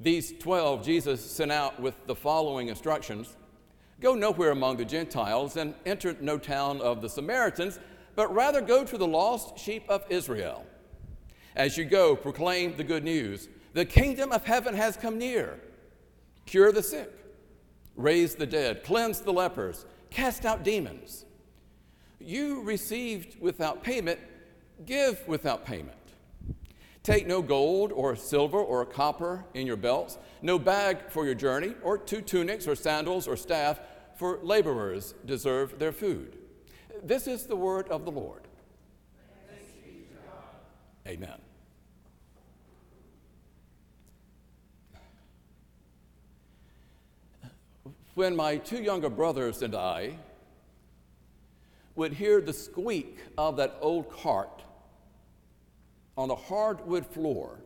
These 12 Jesus sent out with the following instructions Go nowhere among the Gentiles and enter no town of the Samaritans, but rather go to the lost sheep of Israel. As you go, proclaim the good news. The kingdom of heaven has come near. Cure the sick, raise the dead, cleanse the lepers, cast out demons. You received without payment, give without payment. Take no gold or silver or copper in your belts, no bag for your journey, or two tunics or sandals or staff, for laborers deserve their food. This is the word of the Lord. Amen. When my two younger brothers and I would hear the squeak of that old cart on the hardwood floor,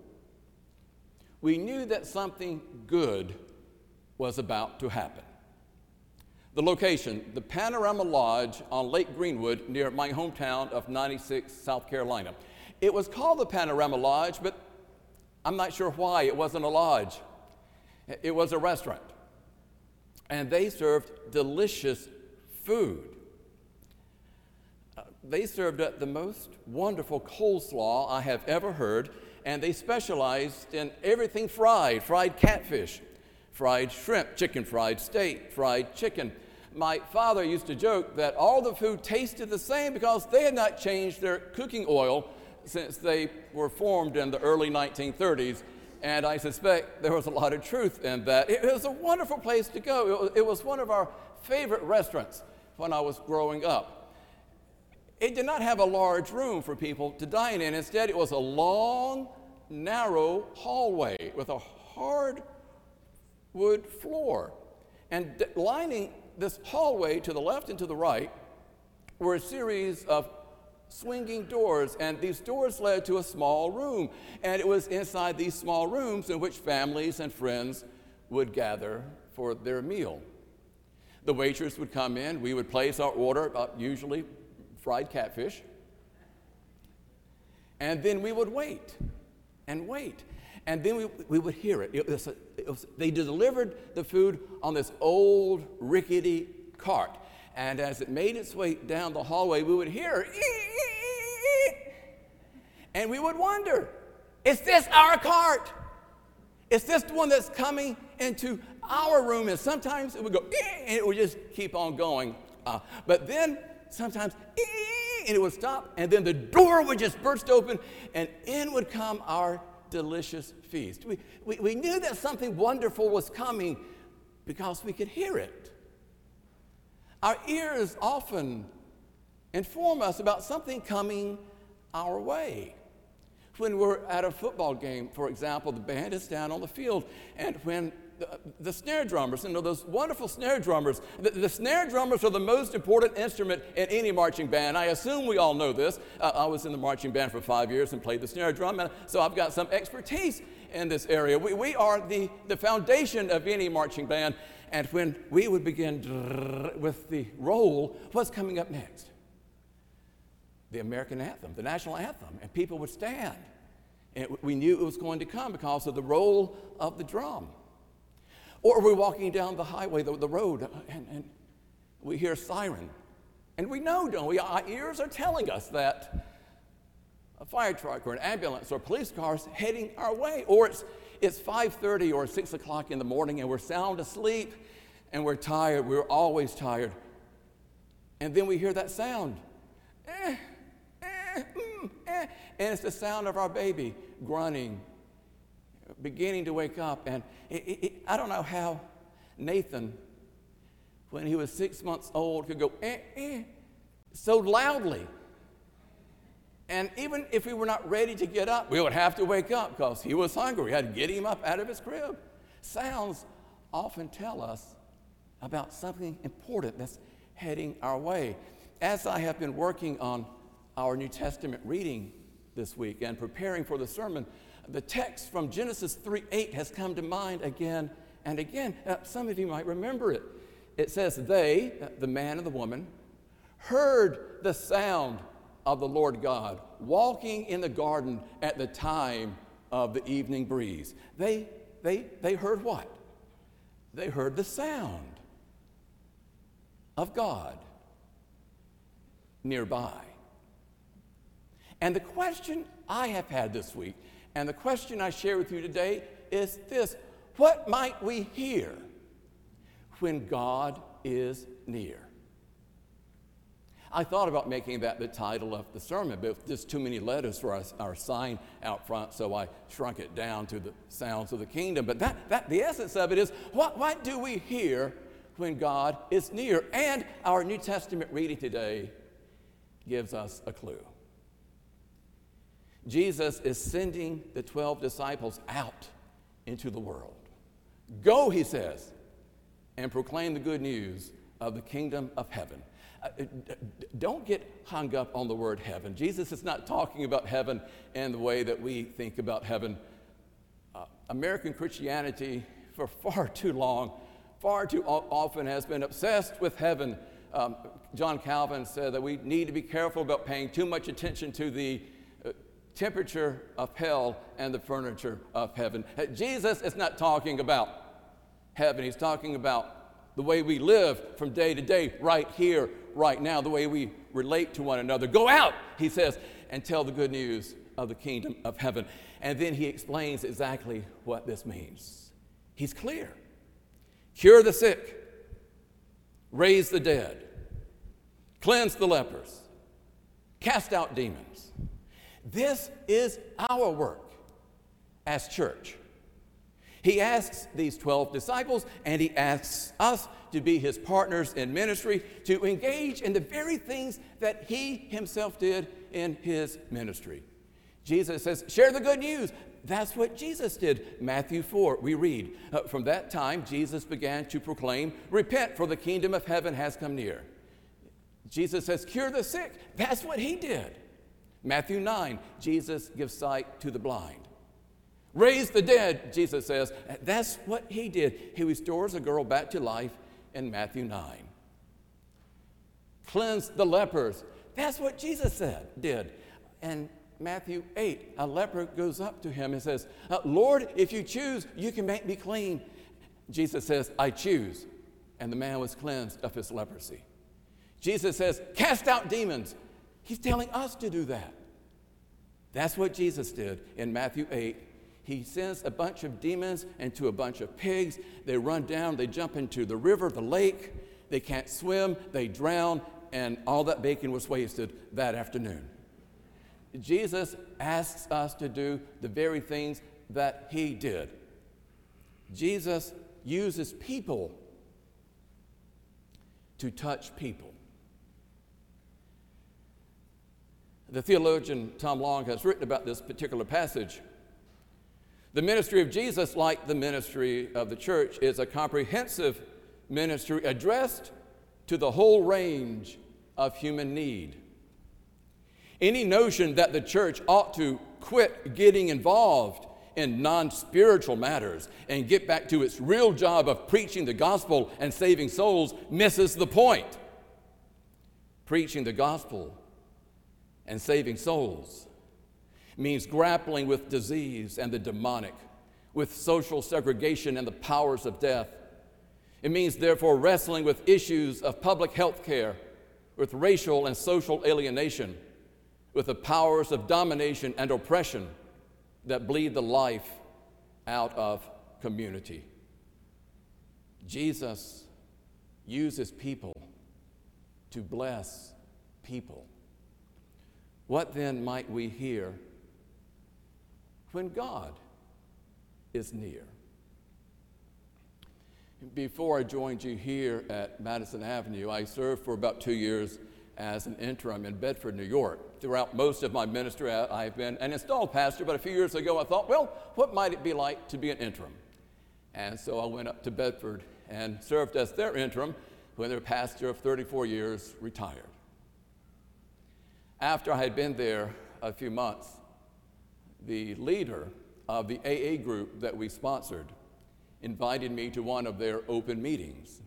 we knew that something good was about to happen. The location, the Panorama Lodge on Lake Greenwood near my hometown of 96, South Carolina. It was called the Panorama Lodge, but I'm not sure why it wasn't a lodge. It was a restaurant. And they served delicious food they served up the most wonderful coleslaw I have ever heard, and they specialized in everything fried fried catfish, fried shrimp, chicken fried steak, fried chicken. My father used to joke that all the food tasted the same because they had not changed their cooking oil since they were formed in the early 1930s. And I suspect there was a lot of truth in that. It was a wonderful place to go. It was one of our favorite restaurants when I was growing up. It did not have a large room for people to dine in. Instead, it was a long, narrow hallway with a hard wood floor. And d- lining this hallway to the left and to the right were a series of swinging doors, and these doors led to a small room. And it was inside these small rooms in which families and friends would gather for their meal. The waitress would come in, we would place our order, uh, usually fried catfish. And then we would wait and wait. And then we, we would hear it. it, was a, it was, they delivered the food on this old rickety cart. And as it made its way down the hallway, we would hear, and we would wonder, is this our cart? Is this the one that's coming into our room? And sometimes it would go, and it would just keep on going. Uh, but then sometimes, and it would stop, and then the door would just burst open, and in would come our delicious feast. We, we, we knew that something wonderful was coming because we could hear it. Our ears often inform us about something coming our way. When we're at a football game, for example, the band is down on the field, and when the, the, snare drummers, you know, those wonderful snare drummers. The, the, snare drummers are the most important instrument in any marching band. I assume we all know this. Uh, I was in the marching band for five years and played the snare drum, and so I've got some expertise in this area. We, we are the, the foundation of any marching band, and when we would begin with the roll, what's coming up next? The American anthem, the national anthem, and people would stand. And we knew it was going to come because of the roll of the drum. Or we're walking down the highway, the, the road, and, and we hear a siren. And we know, don't we? Our ears are telling us that a fire truck or an ambulance or police car is heading our way. Or it's, it's 5.30 or 6 o'clock in the morning and we're sound asleep and we're tired. We're always tired. And then we hear that sound. Eh, eh, mm, eh. And it's the sound of our baby grunting beginning to wake up. And it, it, I don't know how Nathan, when he was six months old, could go eh, eh, so loudly. And even if we were not ready to get up, we would have to wake up because he was hungry. We had to get him up out of his crib. Sounds often tell us about something important that's heading our way. As I have been working on our New Testament reading this week and preparing for the sermon, the text from Genesis 3 8 has come to mind again and again. Uh, some of you might remember it. It says, They, uh, the man and the woman, heard the sound of the Lord God walking in the garden at the time of the evening breeze. They, they, they heard what? They heard the sound of God nearby. And the question I have had this week, and the question I share with you today is this What might we hear when God is near? I thought about making that the title of the sermon, but there's too many letters for our, our sign out front, so I shrunk it down to the sounds of the kingdom. But that, that the essence of it is what, what do we hear when God is near? And our New Testament reading today gives us a clue. Jesus is sending the 12 disciples out into the world. Go, he says, and proclaim the good news of the kingdom of heaven. Uh, don't get hung up on the word heaven. Jesus is not talking about heaven in the way that we think about heaven. Uh, American Christianity, for far too long, far too often has been obsessed with heaven. Um, John Calvin said that we need to be careful about paying too much attention to the temperature of hell and the furniture of heaven. Uh, Jesus is not talking about heaven, he's talking about the way we live from day to day, right here, right now, the way we relate to one another. Go out, he says, and tell the good news of the kingdom of heaven. And then he explains exactly what this means. He's clear cure the sick, raise the dead, cleanse the lepers, cast out demons. This is our work as church. He asks these 12 disciples and he asks us to be his partners in ministry, to engage in the very things that he himself did in his ministry. Jesus says, Share the good news. That's what Jesus did. Matthew 4, we read, uh, From that time, Jesus began to proclaim, Repent, for the kingdom of heaven has come near. Jesus says, Cure the sick. That's what he did. Matthew 9, Jesus gives sight to the blind. Raise the dead, Jesus says. That's what he did. He restores a girl back to life in Matthew 9. Cleanse the lepers. That's what Jesus said, did. And Matthew 8, a leper goes up to him and says, uh, Lord, if you choose, you can make me clean. Jesus says, I choose. And the man was cleansed of his leprosy. Jesus says, Cast out demons. He's telling us to do that. That's what Jesus did in Matthew 8, he sends a bunch of demons into a bunch of pigs. They run down, they jump into the river, the lake. They can't swim, they drown, and all that bacon was wasted that afternoon. Jesus asks us to do the very things that he did. Jesus uses people to touch people. The theologian Tom Long has written about this particular passage the ministry of Jesus, like the ministry of the church, is a comprehensive ministry addressed to the whole range of human need. Any notion that the church ought to quit getting involved in non spiritual matters and get back to its real job of preaching the gospel and saving souls misses the point. Preaching the gospel and saving souls means grappling with disease and the demonic, with social segregation and the powers of death. It means, therefore, wrestling with issues of public health care, with racial and social alienation, with the powers of domination and oppression that bleed the life out of community. Jesus uses people to bless people. What then might we hear when God is near. Before I joined you here at Madison Avenue, I served for about two years as an interim in Bedford, New York. Throughout most of my ministry, I've been an installed pastor, but a few years ago I thought, well, what might it be like to be an interim? And so I went up to Bedford and served as their interim when their pastor of 34 years retired. After I had been there a few months, the leader of the AA group that we sponsored invited me to one of their open meetings.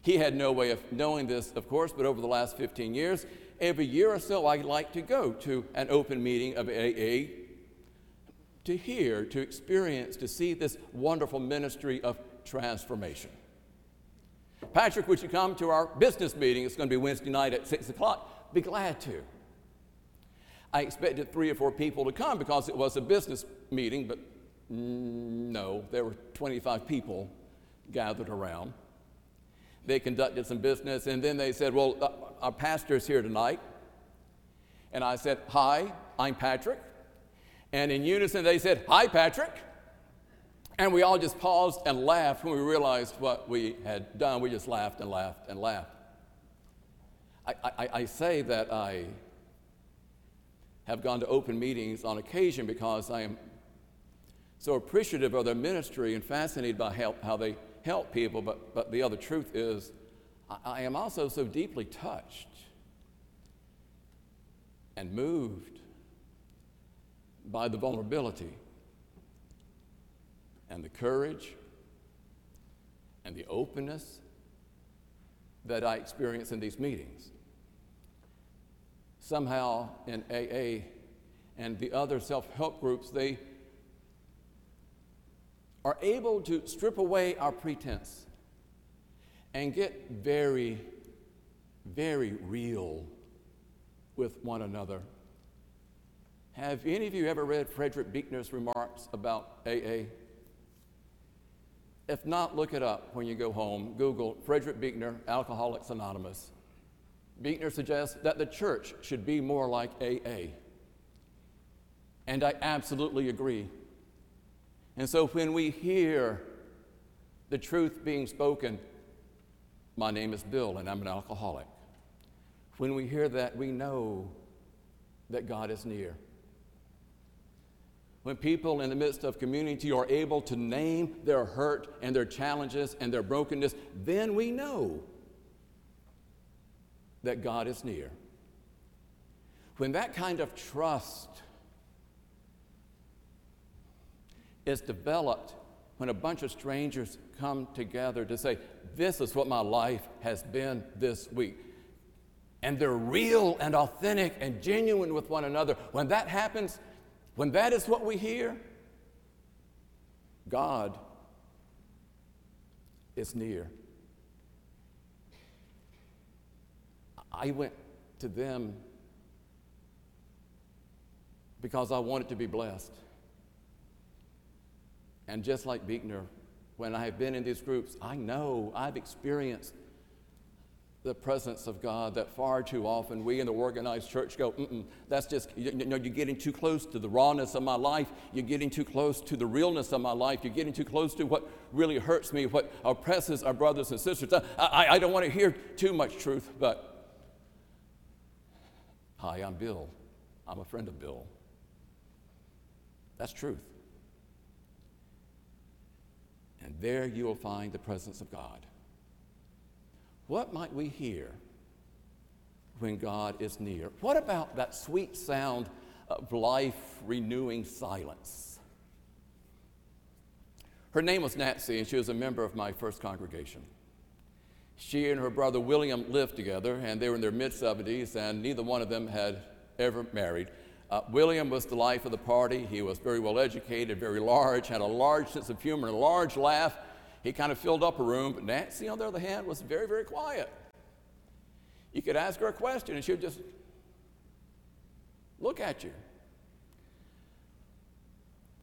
He had no way of knowing this, of course, but over the last 15 years, every year or so, I like to go to an open meeting of AA to hear, to experience, to see this wonderful ministry of transformation. Patrick, would you come to our business meeting? It's going to be Wednesday night at 6 o'clock. Be glad to. I expected three or four people to come because it was a business meeting, but no, there were 25 people gathered around they conducted some business, and then they said, Well, uh, our pastor is here tonight. And I said, Hi, I'm Patrick. And in unison, they said, Hi, Patrick. And we all just paused and laughed when we realized what we had done. We just laughed and laughed and laughed. I, I, I say that I have gone to open meetings on occasion because I am so appreciative of their ministry and fascinated by how, how they help people, but, but the other truth is, I, I am also so deeply touched and moved by the vulnerability and the courage and the openness that I experience in these meetings. Somehow in AA and the other self help groups, they are able to strip away our pretense and get very, very real with one another. Have any of you ever read Frederick Buechner's remarks about AA? If not, look it up when you go home. Google Frederick Buechner, Alcoholics Anonymous. Buechner suggests that the church should be more like AA. And I absolutely agree. And so when we hear the truth being spoken, my name is Bill and I'm an alcoholic. When we hear that, we know that God is near. When people in the midst of community are able to name their hurt and their challenges and their brokenness, then we know that God is near. When that kind of trust is developed when a bunch of strangers come together to say, This is what my life has been this week. And they're real and authentic and genuine with one another. When that happens, when that is what we hear, God is near. I went to them because I wanted to be blessed. And just like Buechner, when I have been in these groups, I know I've experienced the presence of God that far too often we in the organized church go, mm that's just, you know, you're getting too close to the rawness of my life. You're getting too close to the realness of my life. You're getting too close to what really hurts me, what oppresses our brothers and sisters. I, I, I don't want to hear too much truth, but hi, I'm Bill. I'm a friend of Bill. That's truth. And there you will find the presence of God. What might we hear when God is near? What about that sweet sound of life renewing silence? Her name was Nancy, and she was a member of my first congregation. She and her brother William lived together, and they were in their mid 70s, and neither one of them had ever married. Uh, William was the life of the party. He was very well educated, very large, had a large sense of humor, a large laugh. He kind of filled up a room. But Nancy, on the other hand, was very, very quiet. You could ask her a question and she would just look at you.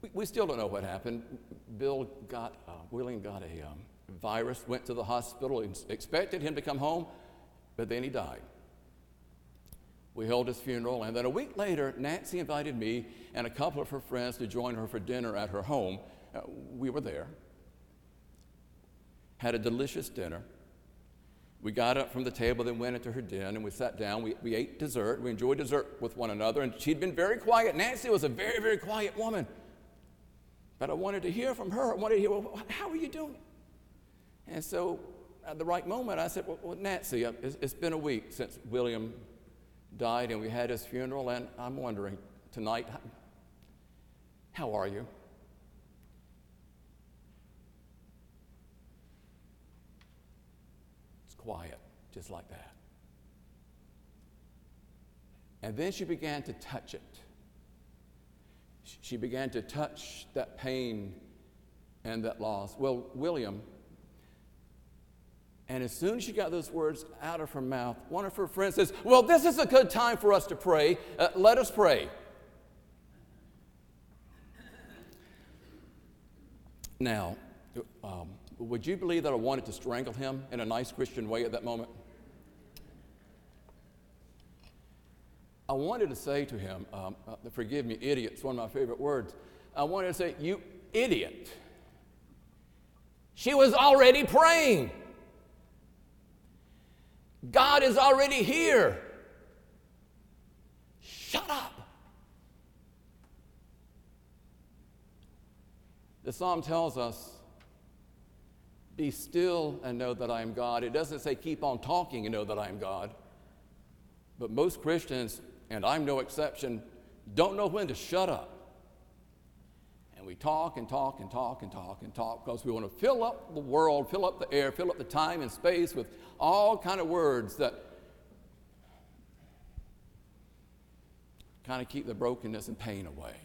We, we still don't know what happened. Bill got, uh, William got a um, virus, went to the hospital, expected him to come home, but then he died. We held his funeral, and then a week later, Nancy invited me and a couple of her friends to join her for dinner at her home. Uh, we were there, had a delicious dinner, we got up from the table, then went into her den, and we sat down. We, we ate dessert. We enjoyed dessert with one another, and she'd been very quiet. Nancy was a very, very quiet woman. But I wanted to hear from her. I wanted to hear, well, how are you doing? And so at the right moment, I said, well, well Nancy, uh, it's, it's been a week since William died and we had his funeral, and I'm wondering tonight, how are you? It's quiet, just like that. And then she began to touch it. She began to touch that pain and that loss. Well, William, and as soon as she got those words out of her mouth, one of her friends says, Well, this is a good time for us to pray. Uh, let us pray. Now, um, would you believe that I wanted to strangle him in a nice Christian way at that moment? I wanted to say to him, um, uh, forgive me, idiot, it's one of my favorite words. I wanted to say, You idiot. She was already praying. God is already here. Shut up. The psalm tells us, Be still and know that I am God. It doesn't say keep on talking and know that I am God. But most Christians, and I'm no exception, don't know when to shut up. We talk and talk and talk and talk and talk because we want to fill up the world, fill up the air, fill up the time and space with all kind of words that kind of keep the brokenness and pain away.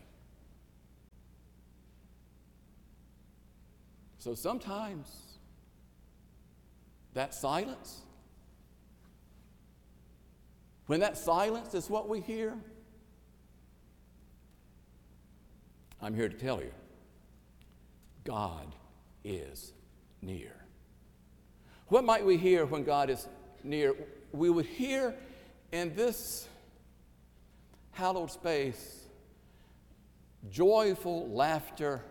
So sometimes that silence, when that silence is what we hear, I'm here to tell you God is near. What might we hear when God is near? We would hear in this hallowed space joyful laughter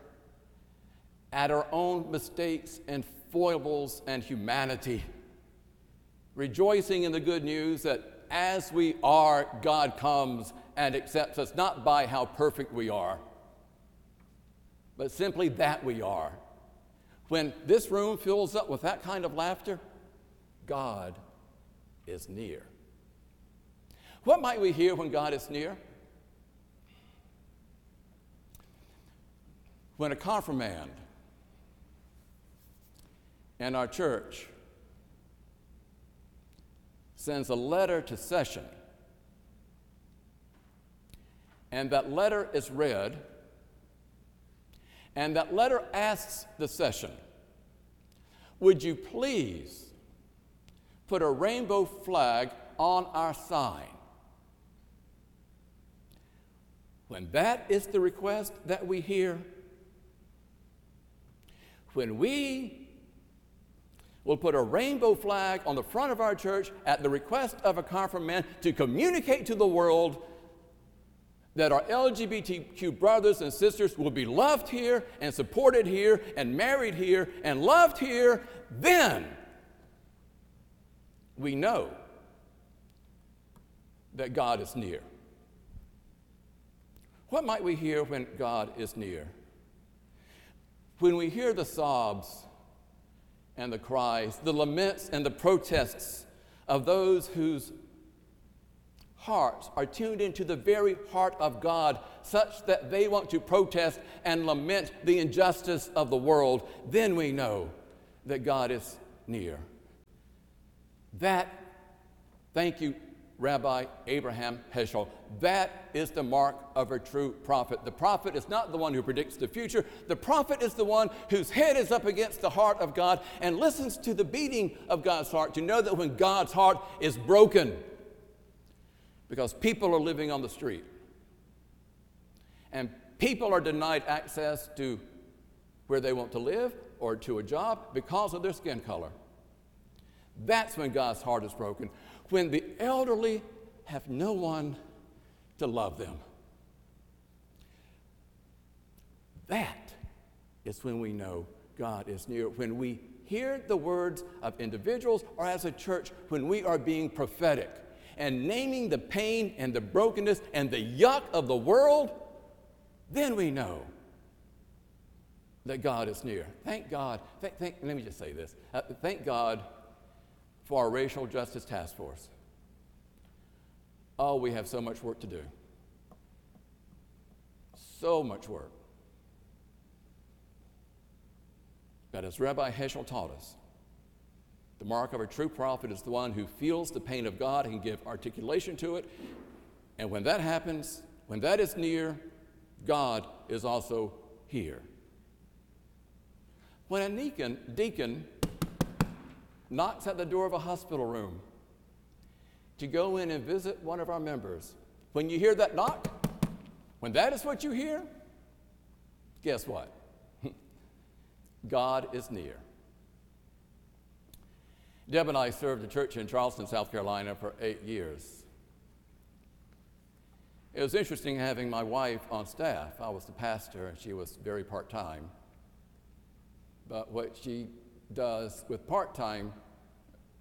at our own mistakes and foibles and humanity, rejoicing in the good news that as we are, God comes and accepts us, not by how perfect we are, but simply that we are. When this room fills up with that kind of laughter, God is near. What might we hear when God is near? When a confirmand in our church sends a letter to session, and that letter is read and that letter asks the session Would you please put a rainbow flag on our sign? When that is the request that we hear, when we will put a rainbow flag on the front of our church at the request of a confirmand to communicate to the world that our LGBTQ brothers and sisters will be loved here and supported here and married here and loved here, then we know that God is near. What might we hear when God is near? When we hear the sobs and the cries, the laments and the protests of those whose hearts are tuned into the very heart of God, such that they want to protest and lament the injustice of the world, then we know that God is near. That, thank you, Rabbi Abraham Heschel. That is the mark of a true prophet. The prophet is not the one who predicts the future. The prophet is the one whose head is up against the heart of God and listens to the beating of God's heart to know that when God's heart is broken, because people are living on the street. And people are denied access to where they want to live or to a job because of their skin color. That's when God's heart is broken. When the elderly have no one to love them. That is when we know God is near. When we hear the words of individuals or as a church, when we are being prophetic and naming the pain and the brokenness and the yuck of the world, then we know that God is near. Thank God. Thank, let me just say this. Uh, thank God for our racial justice task force. Oh, we have so much work to do. So much work. But as Rabbi Heschel taught us, the mark of a true prophet is the one who feels the pain of God and give articulation to it. And when that happens, when that is near, God is also here. When a deacon, deacon knocks at the door of a hospital room to go in and visit one of our members, when you hear that knock, when that is what you hear, guess what? God is near. Deb and I served a church in Charleston, South Carolina for eight years. It was interesting having my wife on staff. I was the pastor, and she was very part time. But what she does with part time,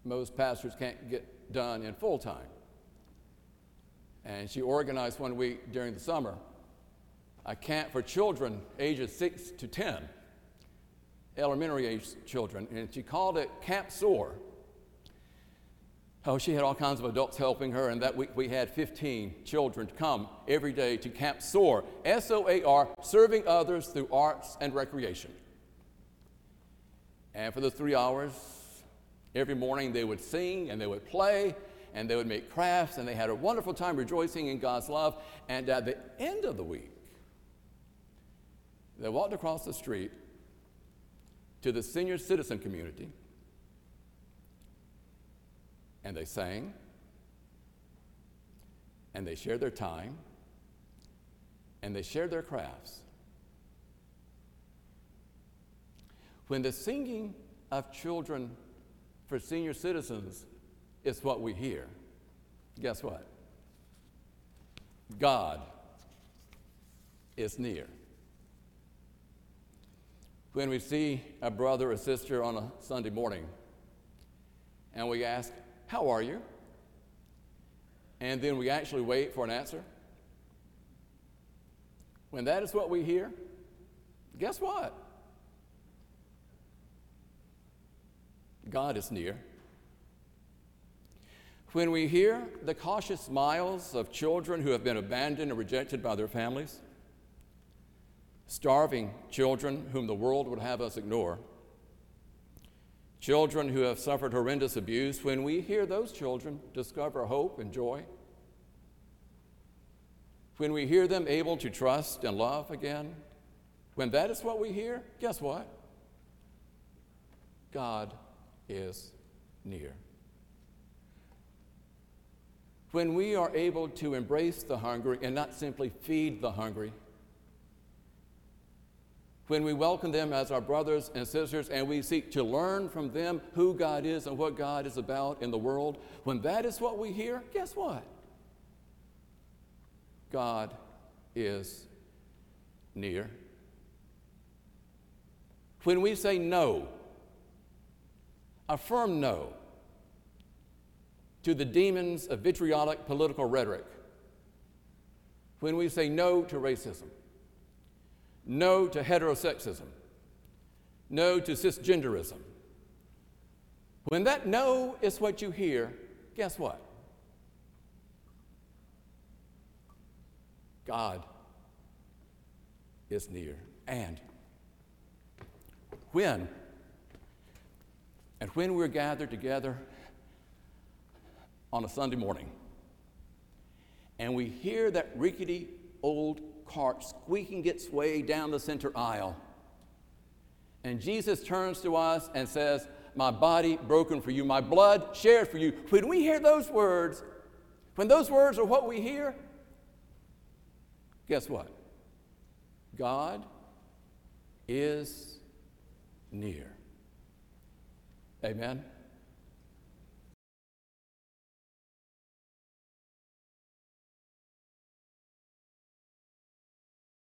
most pastors can't get done in full time. And she organized one week during the summer a camp for children ages 6 to 10, elementary age children, and she called it Camp SOAR. Oh, she had all kinds of adults helping her, and that week we had 15 children come every day to Camp SOAR, S O A R, serving others through arts and recreation. And for those three hours, every morning they would sing and they would play and they would make crafts, and they had a wonderful time rejoicing in God's love. And at the end of the week, they walked across the street to the senior citizen community and they sang and they shared their time and they shared their crafts. When the singing of children for senior citizens is what we hear, guess what? God is near. When we see a brother or sister on a Sunday morning and we ask, How are you? And then we actually wait for an answer. When that is what we hear, guess what? God is near. When we hear the cautious smiles of children who have been abandoned and rejected by their families, starving children whom the world would have us ignore, children who have suffered horrendous abuse, when we hear those children discover hope and joy, when we hear them able to trust and love again, when that is what we hear, guess what? God is near. When we are able to embrace the hungry and not simply feed the hungry, when we welcome them as our brothers and sisters and we seek to learn from them who God is and what God is about in the world, when that is what we hear, guess what? God is near. When we say no, affirm no to the demons of vitriolic political rhetoric, when we say no to racism, no to heterosexism, no to cisgenderism. When that no is what you hear, guess what? God is near. And when, and when we're gathered together on a Sunday morning, and we hear that rickety old cart squeaking its way down the center aisle. And Jesus turns to us and says, My body broken for you, my blood shared for you. When we hear those words, when those words are what we hear, guess what? God is near. Amen.